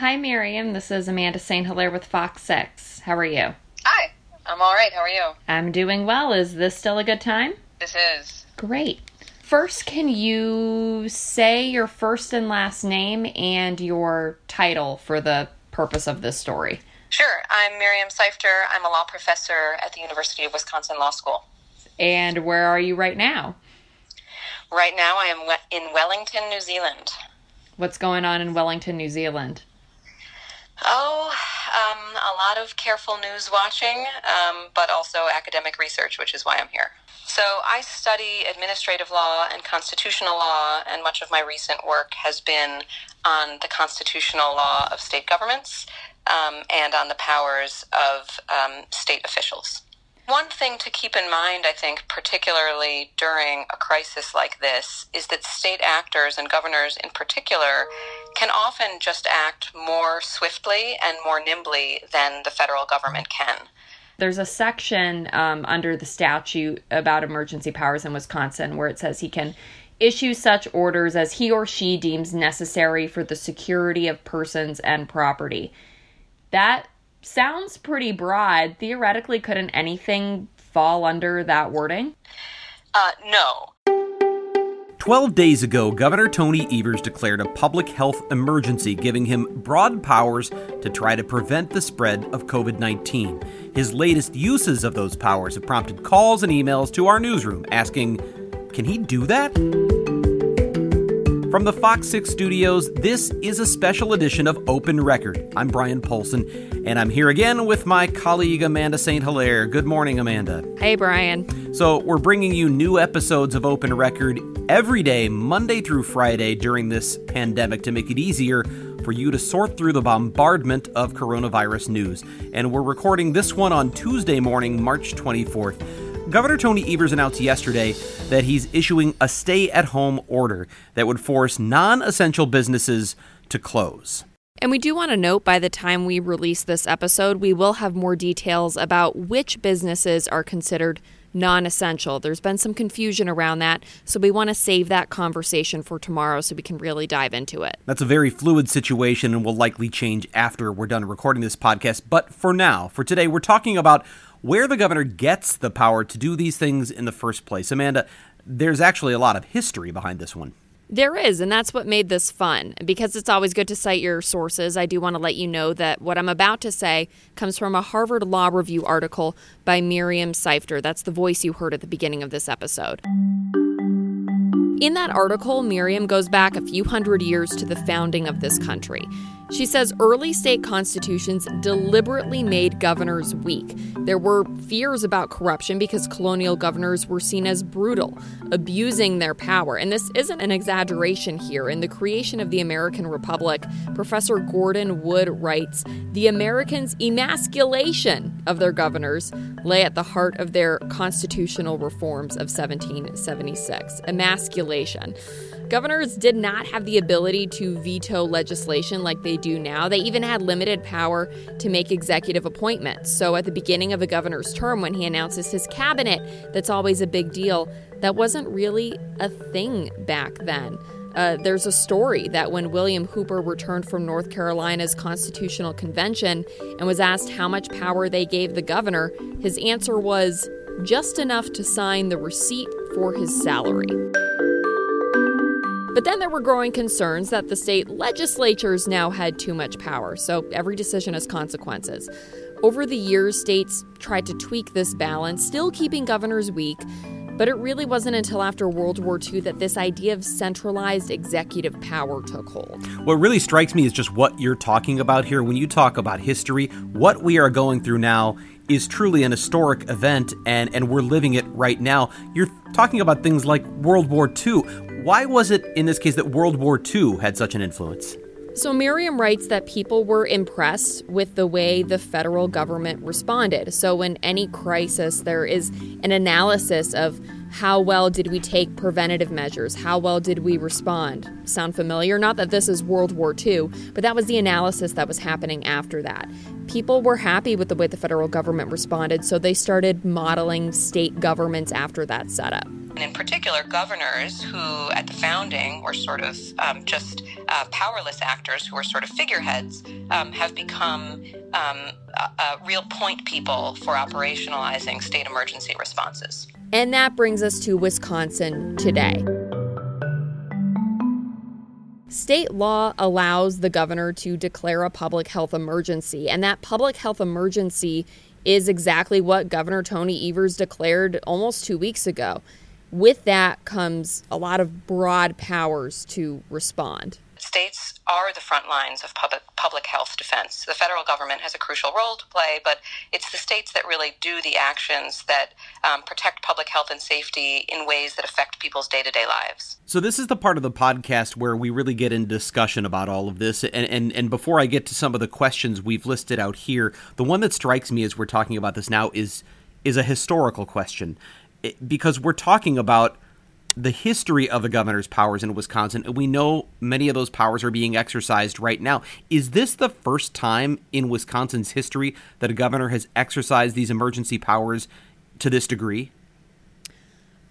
Hi, Miriam. This is Amanda St. Hilaire with Fox 6. How are you? Hi. I'm all right. How are you? I'm doing well. Is this still a good time? This is. Great. First, can you say your first and last name and your title for the purpose of this story? Sure. I'm Miriam Seifter. I'm a law professor at the University of Wisconsin Law School. And where are you right now? Right now, I am in Wellington, New Zealand. What's going on in Wellington, New Zealand? Oh, um, a lot of careful news watching, um, but also academic research, which is why I'm here. So, I study administrative law and constitutional law, and much of my recent work has been on the constitutional law of state governments um, and on the powers of um, state officials. One thing to keep in mind, I think, particularly during a crisis like this, is that state actors and governors in particular can often just act more swiftly and more nimbly than the federal government can. There's a section um, under the statute about emergency powers in Wisconsin where it says he can issue such orders as he or she deems necessary for the security of persons and property. That sounds pretty broad. Theoretically, couldn't anything fall under that wording? Uh, no. 12 days ago, Governor Tony Evers declared a public health emergency, giving him broad powers to try to prevent the spread of COVID 19. His latest uses of those powers have prompted calls and emails to our newsroom asking, can he do that? From the Fox 6 studios, this is a special edition of Open Record. I'm Bryan Polcyn, and I'm here again with my colleague Amanda St. Hilaire. Good morning, Amanda. Hey, Bryan. So, we're bringing you new episodes of Open Record every day, Monday through Friday, during this pandemic to make it easier for you to sort through the bombardment of coronavirus news. And we're recording this one on Tuesday morning, March 24th. Governor Tony Evers announced yesterday that he's issuing a stay at home order that would force non essential businesses to close. And we do want to note by the time we release this episode, we will have more details about which businesses are considered non essential. There's been some confusion around that, so we want to save that conversation for tomorrow so we can really dive into it. That's a very fluid situation and will likely change after we're done recording this podcast. But for now, for today, we're talking about where the governor gets the power to do these things in the first place. Amanda, there's actually a lot of history behind this one. There is, and that's what made this fun. Because it's always good to cite your sources, I do want to let you know that what I'm about to say comes from a Harvard Law Review article by Miriam Seifter. That's the voice you heard at the beginning of this episode. In that article, Miriam goes back a few hundred years to the founding of this country. She says early state constitutions deliberately made governors weak. There were fears about corruption because colonial governors were seen as brutal, abusing their power. And this isn't an exaggeration here. In the creation of the American Republic, Professor Gordon Wood writes The Americans' emasculation of their governors lay at the heart of their constitutional reforms of 1776. Emasculation. Governors did not have the ability to veto legislation like they do now. They even had limited power to make executive appointments. So, at the beginning of a governor's term, when he announces his cabinet, that's always a big deal. That wasn't really a thing back then. Uh, there's a story that when William Hooper returned from North Carolina's Constitutional Convention and was asked how much power they gave the governor, his answer was just enough to sign the receipt for his salary. But then there were growing concerns that the state legislatures now had too much power, so every decision has consequences. Over the years, states tried to tweak this balance, still keeping governors weak, but it really wasn't until after World War II that this idea of centralized executive power took hold. What really strikes me is just what you're talking about here. When you talk about history, what we are going through now is truly an historic event, and, and we're living it right now. You're talking about things like World War II. Why was it in this case that World War II had such an influence? So Miriam writes that people were impressed with the way the federal government responded. So in any crisis, there is an analysis of how well did we take preventative measures? How well did we respond? Sound familiar? Not that this is World War II, but that was the analysis that was happening after that. People were happy with the way the federal government responded, so they started modeling state governments after that setup and in particular governors who at the founding were sort of um, just uh, powerless actors who were sort of figureheads um, have become um, real point people for operationalizing state emergency responses. And that brings us to Wisconsin today. State law allows the governor to declare a public health emergency, and that public health emergency is exactly what Governor Tony Evers declared almost two weeks ago with that comes a lot of broad powers to respond. States are the front lines of public public health defense. The federal government has a crucial role to play, but it's the states that really do the actions that um, protect public health and safety in ways that affect people's day to day lives. So this is the part of the podcast where we really get in discussion about all of this. And, and and before I get to some of the questions we've listed out here, the one that strikes me as we're talking about this now is is a historical question because we're talking about the history of the governor's powers in Wisconsin, and we know many of those powers are being exercised right now. Is this the first time in Wisconsin's history that a governor has exercised these emergency powers to this degree?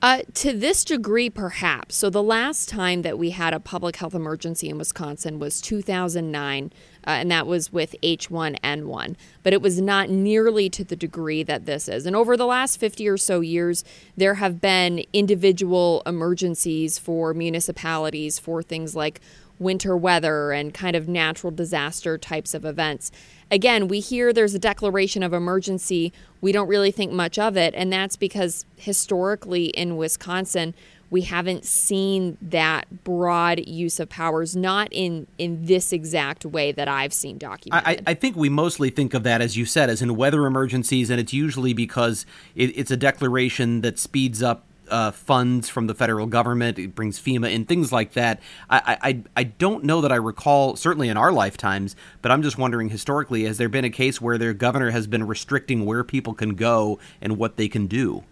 Uh, to this degree, perhaps. So, the last time that we had a public health emergency in Wisconsin was 2009, uh, and that was with H1N1. But it was not nearly to the degree that this is. And over the last 50 or so years, there have been individual emergencies for municipalities for things like winter weather and kind of natural disaster types of events. Again, we hear there's a declaration of emergency. We don't really think much of it. And that's because historically in Wisconsin, we haven't seen that broad use of powers, not in in this exact way that I've seen documented. I, I think we mostly think of that, as you said, as in weather emergencies, and it's usually because it, it's a declaration that speeds up uh, funds from the federal government. It brings FEMA in things like that. I, I I don't know that I recall certainly in our lifetimes, but I'm just wondering historically, has there been a case where their governor has been restricting where people can go and what they can do?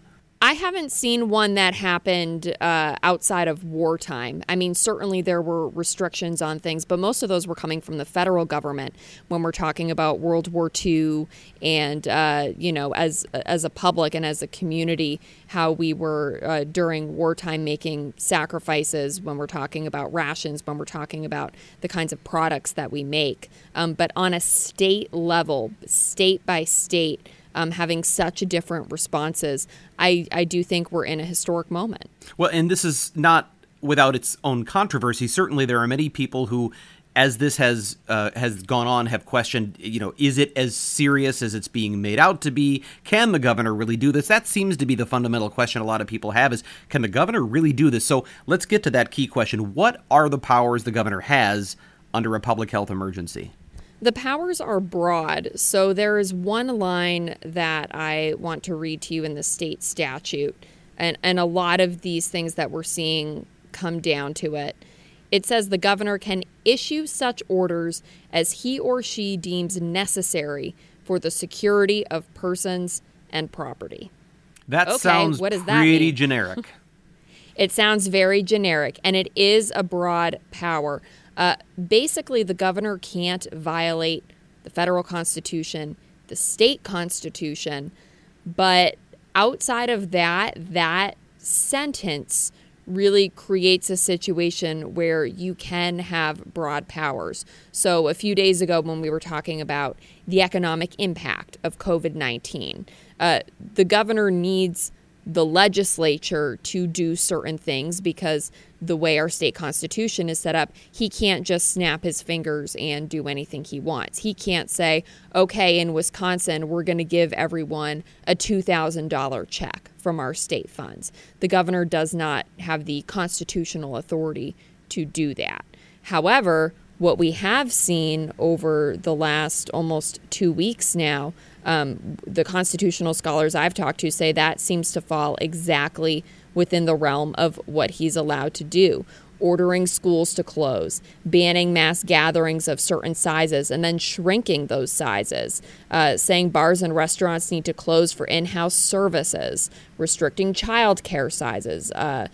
I haven't seen one that happened uh, outside of wartime. I mean, certainly there were restrictions on things, but most of those were coming from the federal government when we're talking about World War II and, uh, you know, as, as a public and as a community, how we were uh, during wartime making sacrifices when we're talking about rations, when we're talking about the kinds of products that we make. Um, but on a state level, state by state, um, having such different responses, I, I do think we're in a historic moment. Well, and this is not without its own controversy. Certainly, there are many people who as this has uh, has gone on, have questioned, you know, is it as serious as it's being made out to be? Can the governor really do this? That seems to be the fundamental question a lot of people have: is can the governor really do this? So let's get to that key question: What are the powers the governor has under a public health emergency? The powers are broad. So there is one line that I want to read to you in the state statute. And, and a lot of these things that we're seeing come down to it. It says the governor can issue such orders as he or she deems necessary for the security of persons and property. That okay, sounds what does pretty that generic. it sounds very generic, and it is a broad power. Uh, basically, the governor can't violate the federal constitution, the state constitution, but outside of that, that sentence really creates a situation where you can have broad powers. So, a few days ago, when we were talking about the economic impact of COVID 19, uh, the governor needs the legislature to do certain things because the way our state constitution is set up, he can't just snap his fingers and do anything he wants. He can't say, okay, in Wisconsin, we're going to give everyone a $2,000 check from our state funds. The governor does not have the constitutional authority to do that. However, what we have seen over the last almost two weeks now, um, the constitutional scholars I've talked to say that seems to fall exactly within the realm of what he's allowed to do. ordering schools to close, banning mass gatherings of certain sizes, and then shrinking those sizes, uh, saying bars and restaurants need to close for in house services, restricting childcare sizes. Uh,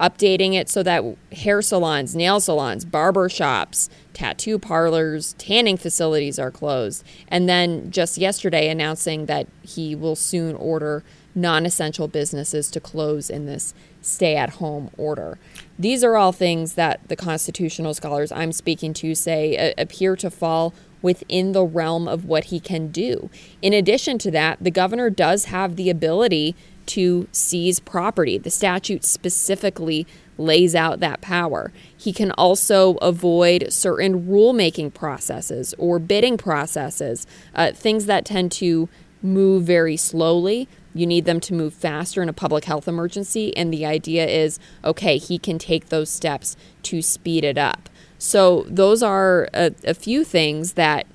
updating it so that hair salons, nail salons, barber shops, tattoo parlors, tanning facilities are closed. And then just yesterday announcing that he will soon order non essential businesses to close in this stay at home order. These are all things that the constitutional scholars I'm speaking to say uh, appear to fall within the realm of what he can do. In addition to that, the governor does have the ability to seize property. The statute specifically lays out that power. He can also avoid certain rulemaking processes or bidding processes, uh, things that tend to move very slowly you need them to move faster in a public health emergency. And the idea is okay, he can take those steps to speed it up. So, those are a, a few things that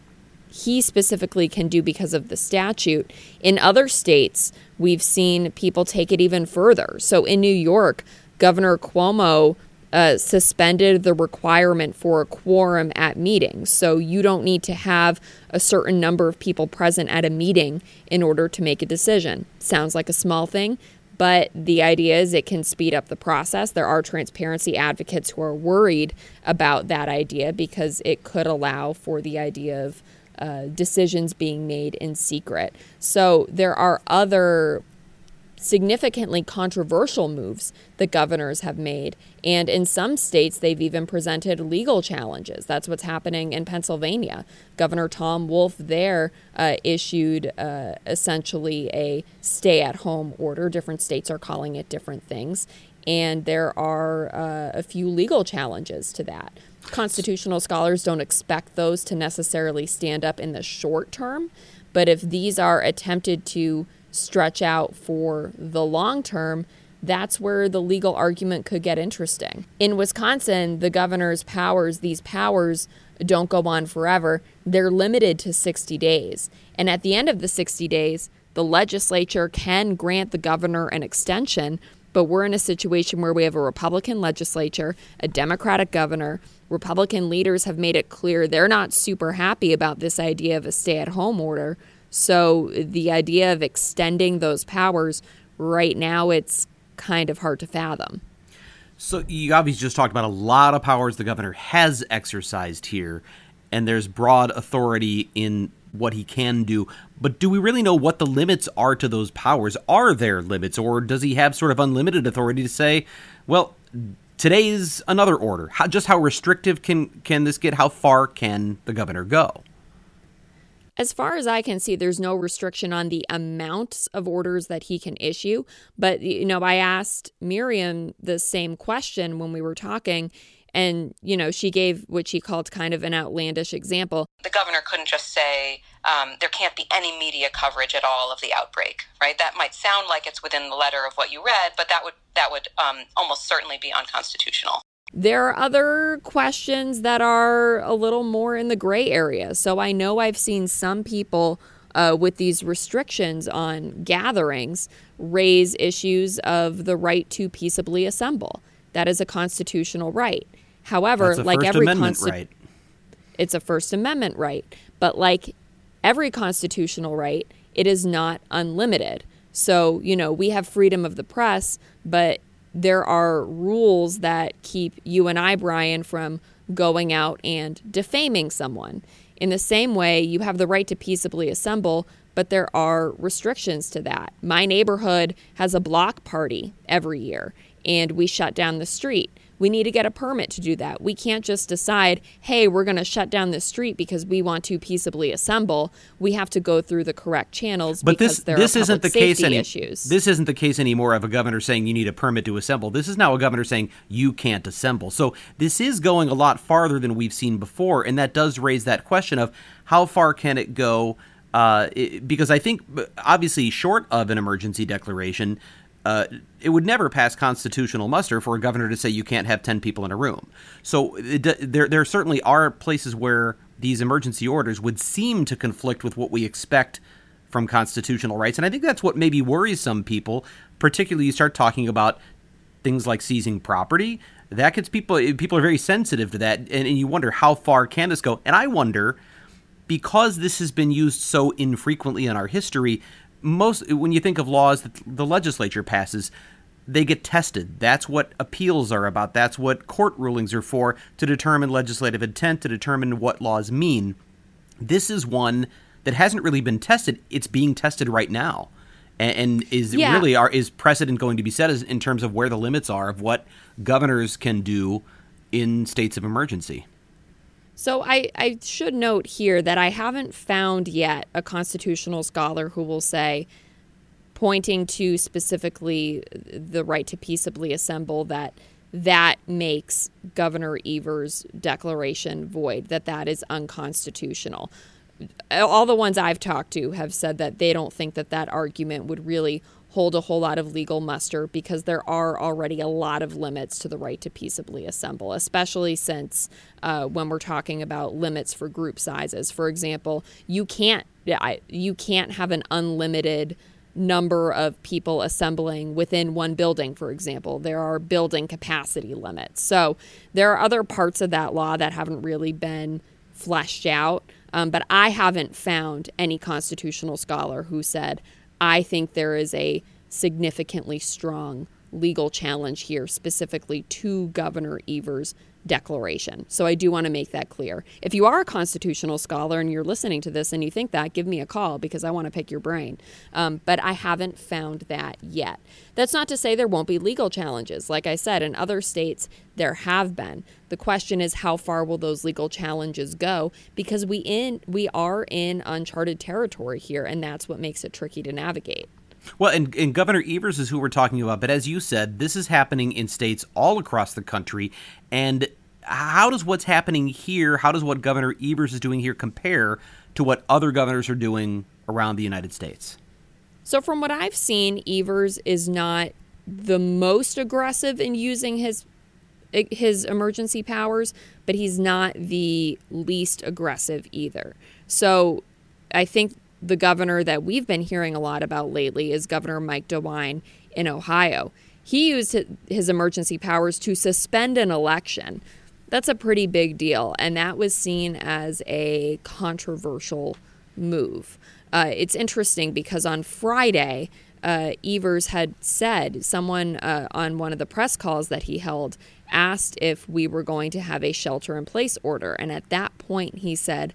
he specifically can do because of the statute. In other states, we've seen people take it even further. So, in New York, Governor Cuomo uh, suspended the requirement for a quorum at meetings. So you don't need to have a certain number of people present at a meeting in order to make a decision. Sounds like a small thing, but the idea is it can speed up the process. There are transparency advocates who are worried about that idea because it could allow for the idea of uh, decisions being made in secret. So there are other significantly controversial moves that governors have made. And in some states, they've even presented legal challenges. That's what's happening in Pennsylvania. Governor Tom Wolf there uh, issued uh, essentially a stay at home order. Different states are calling it different things. And there are uh, a few legal challenges to that. Constitutional scholars don't expect those to necessarily stand up in the short term, but if these are attempted to stretch out for the long term, that's where the legal argument could get interesting. In Wisconsin, the governor's powers, these powers don't go on forever. They're limited to 60 days. And at the end of the 60 days, the legislature can grant the governor an extension, but we're in a situation where we have a Republican legislature, a Democratic governor. Republican leaders have made it clear they're not super happy about this idea of a stay at home order. So the idea of extending those powers right now, it's kind of hard to fathom. So you obviously just talked about a lot of powers the governor has exercised here, and there's broad authority in what he can do. But do we really know what the limits are to those powers? Are there limits, or does he have sort of unlimited authority to say, well, today's another order? How, just how restrictive can can this get? How far can the governor go? As far as I can see, there's no restriction on the amounts of orders that he can issue. But, you know, I asked Miriam the same question when we were talking, and, you know, she gave what she called kind of an outlandish example. The governor couldn't just say um, there can't be any media coverage at all of the outbreak, right? That might sound like it's within the letter of what you read, but that would that would um, almost certainly be unconstitutional. There are other questions that are a little more in the gray area. So I know I've seen some people uh, with these restrictions on gatherings raise issues of the right to peaceably assemble. That is a constitutional right. However, like First every constitution, right. it's a First Amendment right. But like every constitutional right, it is not unlimited. So, you know, we have freedom of the press, but there are rules that keep you and I, Bryan, from going out and defaming someone. In the same way, you have the right to peaceably assemble, but there are restrictions to that. My neighborhood has a block party every year, and we shut down the street. We need to get a permit to do that. We can't just decide, hey, we're going to shut down the street because we want to peaceably assemble. We have to go through the correct channels. But this this isn't the case any, issues. This isn't the case anymore of a governor saying you need a permit to assemble. This is now a governor saying you can't assemble. So this is going a lot farther than we've seen before, and that does raise that question of how far can it go. Uh, it, because I think, obviously, short of an emergency declaration, uh, it would never pass constitutional muster for a governor to say you can't have 10 people in a room. So it, there, there certainly are places where these emergency orders would seem to conflict with what we expect from constitutional rights. And I think that's what maybe worries some people, particularly you start talking about things like seizing property, that gets people. People are very sensitive to that, and, and you wonder how far can this go. And I wonder because this has been used so infrequently in our history. Most when you think of laws that the legislature passes, they get tested. That's what appeals are about. That's what court rulings are for to determine legislative intent, to determine what laws mean. This is one that hasn't really been tested. It's being tested right now. And, and is yeah. really are is precedent going to be set as, in terms of where the limits are of what governors can do in states of emergency? So I, I should note here that I haven't found yet a constitutional scholar who will say, pointing to specifically the right to peaceably assemble, that that makes Governor Evers' declaration void, that that is unconstitutional. All the ones I've talked to have said that they don't think that that argument would really hold a whole lot of legal muster because there are already a lot of limits to the right to peaceably assemble, especially since uh, when we're talking about limits for group sizes. For example, you can't you can't have an unlimited number of people assembling within one building, for example. There are building capacity limits. So there are other parts of that law that haven't really been fleshed out. Um, but I haven't found any constitutional scholar who said, I think there is a significantly strong legal challenge here, specifically to Governor Evers' declaration. So I do want to make that clear. If you are a constitutional scholar and you're listening to this and you think that, give me a call because I want to pick your brain. Um, but I haven't found that yet. That's not to say there won't be legal challenges. Like I said, in other states, there have been. The question is how far will those legal challenges go? Because we in we are in uncharted territory here, and that's what makes it tricky to navigate. Well, and, and, Governor Evers is who we're talking about. But as you said, this is happening in states all across the country. And how does what's happening here, how does what Governor Evers is doing here compare to what other governors are doing around the United States? So, from what I've seen, Evers is not the most aggressive in using his his emergency powers, but he's not the least aggressive either. So, I think the governor that we've been hearing a lot about lately is Governor Mike DeWine in Ohio. He used his emergency powers to suspend an election. That's a pretty big deal, and that was seen as a controversial move. Uh, it's interesting because on Friday, uh, Evers had said, someone uh, on one of the press calls that he held asked if we were going to have a shelter in place order. And at that point, he said,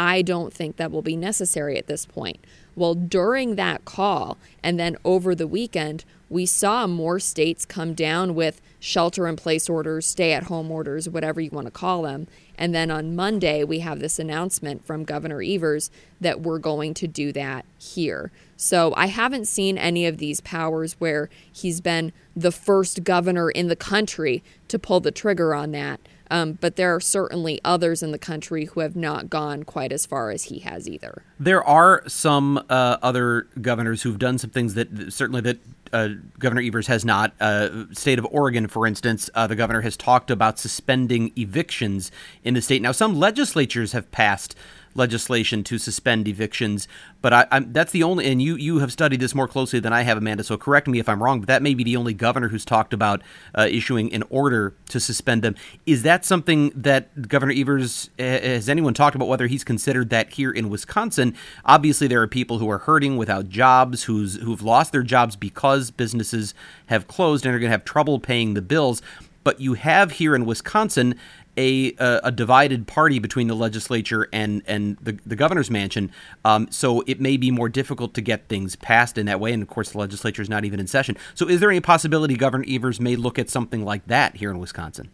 I don't think that will be necessary at this point. Well, during that call and then over the weekend, we saw more states come down with shelter in place orders, stay at home orders, whatever you want to call them. And then on Monday, we have this announcement from Governor Evers that we're going to do that here. So I haven't seen any of these powers where he's been the first governor in the country to pull the trigger on that. Um, but there are certainly others in the country who have not gone quite as far as he has either. There are some uh, other governors who've done some things that certainly that uh, Governor Evers has not. Uh, state of Oregon, for instance, uh, the governor has talked about suspending evictions in the state. Now, some legislatures have passed legislation to suspend evictions. But I, I'm, that's the only, and you you have studied this more closely than I have, Amanda. So correct me if I'm wrong, but that may be the only governor who's talked about uh, issuing an order to suspend them. Is that something that Governor Evers has anyone talked about whether he's considered that here in Wisconsin? Obviously, there are people who are hurting without jobs, who's who've lost their jobs because businesses have closed and are going to have trouble paying the bills. But you have here in Wisconsin a, a, divided party between the legislature and and the, the governor's mansion. Um, so it may be more difficult to get things passed in that way. And of course, the legislature is not even in session. So is there any possibility Governor Evers may look at something like that here in Wisconsin?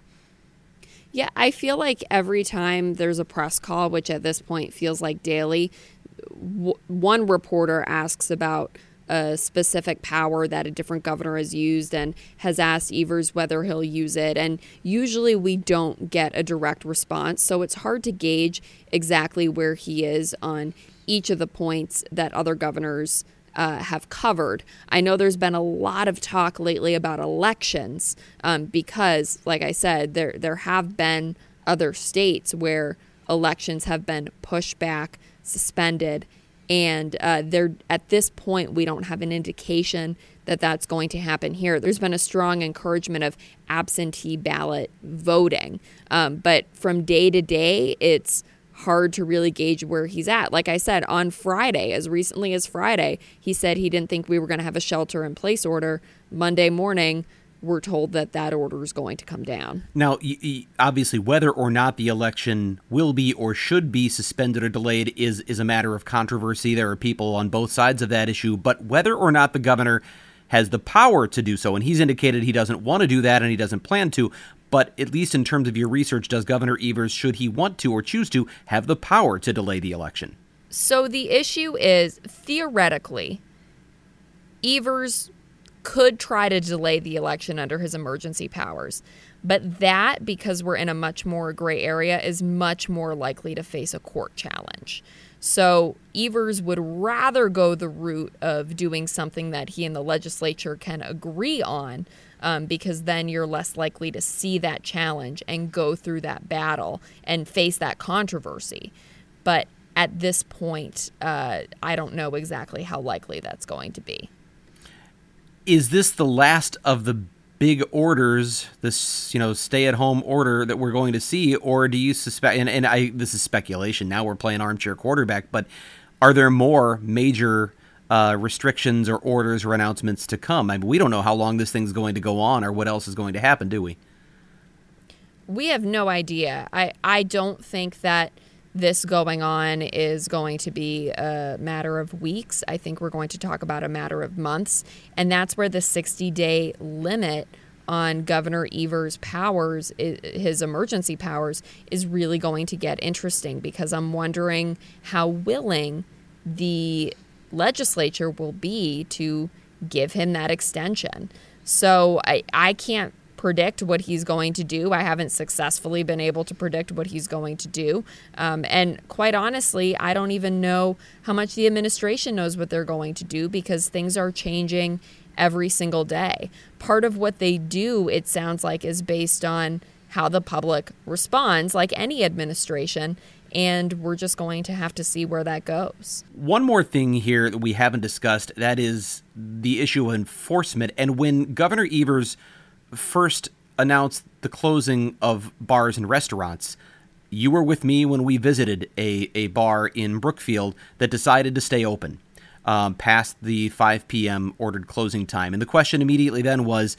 Yeah, I feel like every time there's a press call, which at this point feels like daily, w- one reporter asks about a specific power that a different governor has used and has asked Evers whether he'll use it. And usually we don't get a direct response. So it's hard to gauge exactly where he is on each of the points that other governors uh, have covered. I know there's been a lot of talk lately about elections um, because, like I said, there there have been other states where elections have been pushed back, suspended, and uh, there at this point we don't have an indication that that's going to happen here. There's been a strong encouragement of absentee ballot voting. Um, but from day to day, it's hard to really gauge where he's at. Like I said, on Friday, as recently as Friday, he said he didn't think we were going to have a shelter in place order. Monday morning, we're told that that order is going to come down. Now, obviously, whether or not the election will be or should be suspended or delayed is is a matter of controversy. There are people on both sides of that issue, but whether or not the governor has the power to do so, and he's indicated he doesn't want to do that and he doesn't plan to. But at least in terms of your research, does Governor Evers, should he want to or choose to, have the power to delay the election? So the issue is theoretically, Evers could try to delay the election under his emergency powers. But that, because we're in a much more gray area, is much more likely to face a court challenge. So Evers would rather go the route of doing something that he and the legislature can agree on, um, because then you're less likely to see that challenge and go through that battle and face that controversy. But at this point, uh, I don't know exactly how likely that's going to be is this the last of the big orders, this you know stay at home order that we're going to see, or do you suspect? And, and I this is speculation. Now we're playing armchair quarterback, but are there more major uh, restrictions or orders or announcements to come? I mean, we don't know how long this thing's going to go on or what else is going to happen, do we? We have no idea. I I don't think that this going on is going to be a matter of weeks. I think we're going to talk about a matter of months. And that's where the 60 day limit on Governor Evers' powers, his emergency powers, is really going to get interesting because I'm wondering how willing the legislature will be to give him that extension. So I, I can't predict what he's going to do. I haven't successfully been able to predict what he's going to do. Um, and quite honestly, I don't even know how much the administration knows what they're going to do because things are changing every single day. Part of what they do, it sounds like, is based on how the public responds, like any administration. And we're just going to have to see where that goes. One more thing here that we haven't discussed that is the issue of enforcement. And when Governor Evers first announced the closing of bars and restaurants, you were with me when we visited a, a bar in Brookfield that decided to stay open um, past the 5 p.m. ordered closing time. And the question immediately then was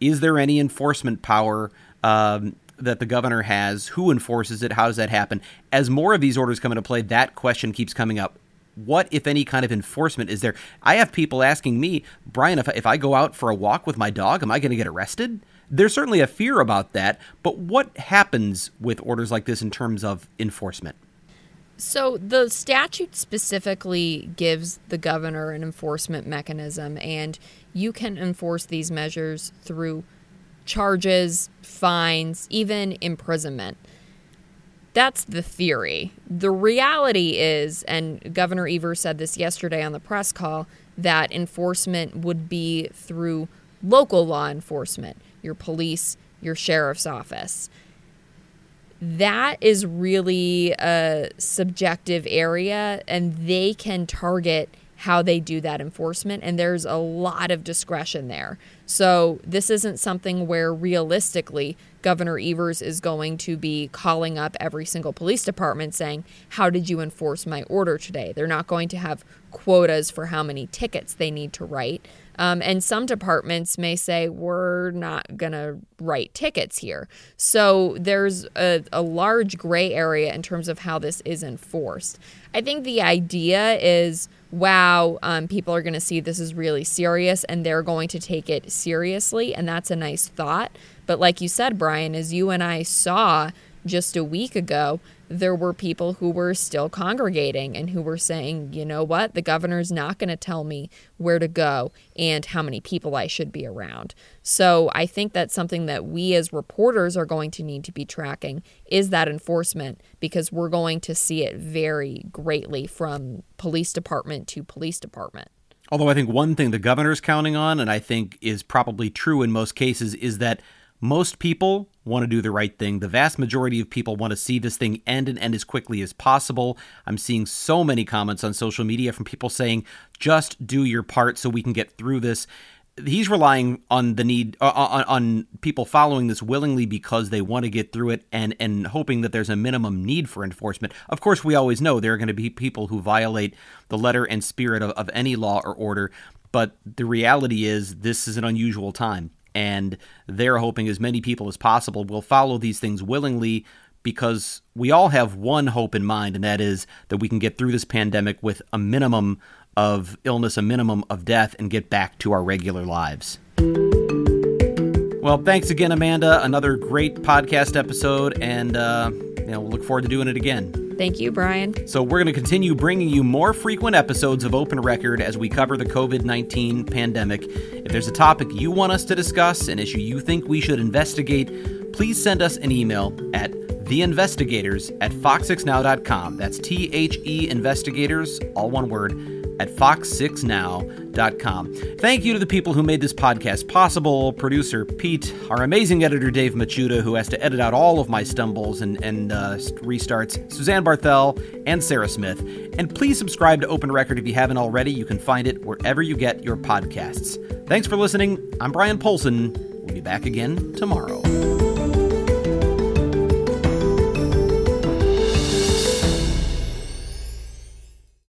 is there any enforcement power um, that the governor has? Who enforces it? How does that happen? As more of these orders come into play, that question keeps coming up what, if any, kind of enforcement is there? I have people asking me, Bryan, if I, if I go out for a walk with my dog, am I going to get arrested? There's certainly a fear about that, but what happens with orders like this in terms of enforcement? So, the statute specifically gives the governor an enforcement mechanism, and you can enforce these measures through charges, fines, even imprisonment. That's the theory. The reality is, and Governor Evers said this yesterday on the press call, that enforcement would be through local law enforcement, your police, your sheriff's office. That is really a subjective area, and they can target how they do that enforcement, and there's a lot of discretion there. So, this isn't something where realistically Governor Evers is going to be calling up every single police department saying, How did you enforce my order today? They're not going to have quotas for how many tickets they need to write. Um, and some departments may say, we're not going to write tickets here. So there's a, a large gray area in terms of how this is enforced. I think the idea is wow, um, people are going to see this is really serious and they're going to take it seriously. And that's a nice thought. But like you said, Bryan, as you and I saw just a week ago, there were people who were still congregating and who were saying, you know what, the governor's not going to tell me where to go and how many people I should be around. So I think that's something that we as reporters are going to need to be tracking is that enforcement because we're going to see it vary greatly from police department to police department. Although I think one thing the governor's counting on, and I think is probably true in most cases, is that most people want to do the right thing. The vast majority of people want to see this thing end and end as quickly as possible. I'm seeing so many comments on social media from people saying, just do your part so we can get through this. he's relying on the need uh, on, on people following this willingly because they want to get through it and and hoping that there's a minimum need for enforcement. Of course, we always know there are going to be people who violate the letter and spirit of, of any law or order, but the reality is this is an unusual time and they're hoping as many people as possible will follow these things willingly because we all have one hope in mind and that is that we can get through this pandemic with a minimum of illness, a minimum of death, and get back to our regular lives. Well, thanks again, Amanda. Another great podcast episode, and uh, you know, we'll look forward to doing it again. Thank you, Bryan. So, we're going to continue bringing you more frequent episodes of Open Record as we cover the COVID 19 pandemic. If there's a topic you want us to discuss, an issue you think we should investigate, please send us an email at theinvestigators at fox6now.com. That's T H E investigators, all one word at fox6now.com. Thank you to the people who made this podcast possible producer Pete, our amazing editor Dave Machuda, who has to edit out all of my stumbles and, and uh, restarts, Suzanne Barthel, and Sarah Smith. And please subscribe to Open Record if you haven't already. You can find it wherever you get your podcasts. Thanks for listening. I'm Bryan Polcyn. We'll be back again tomorrow.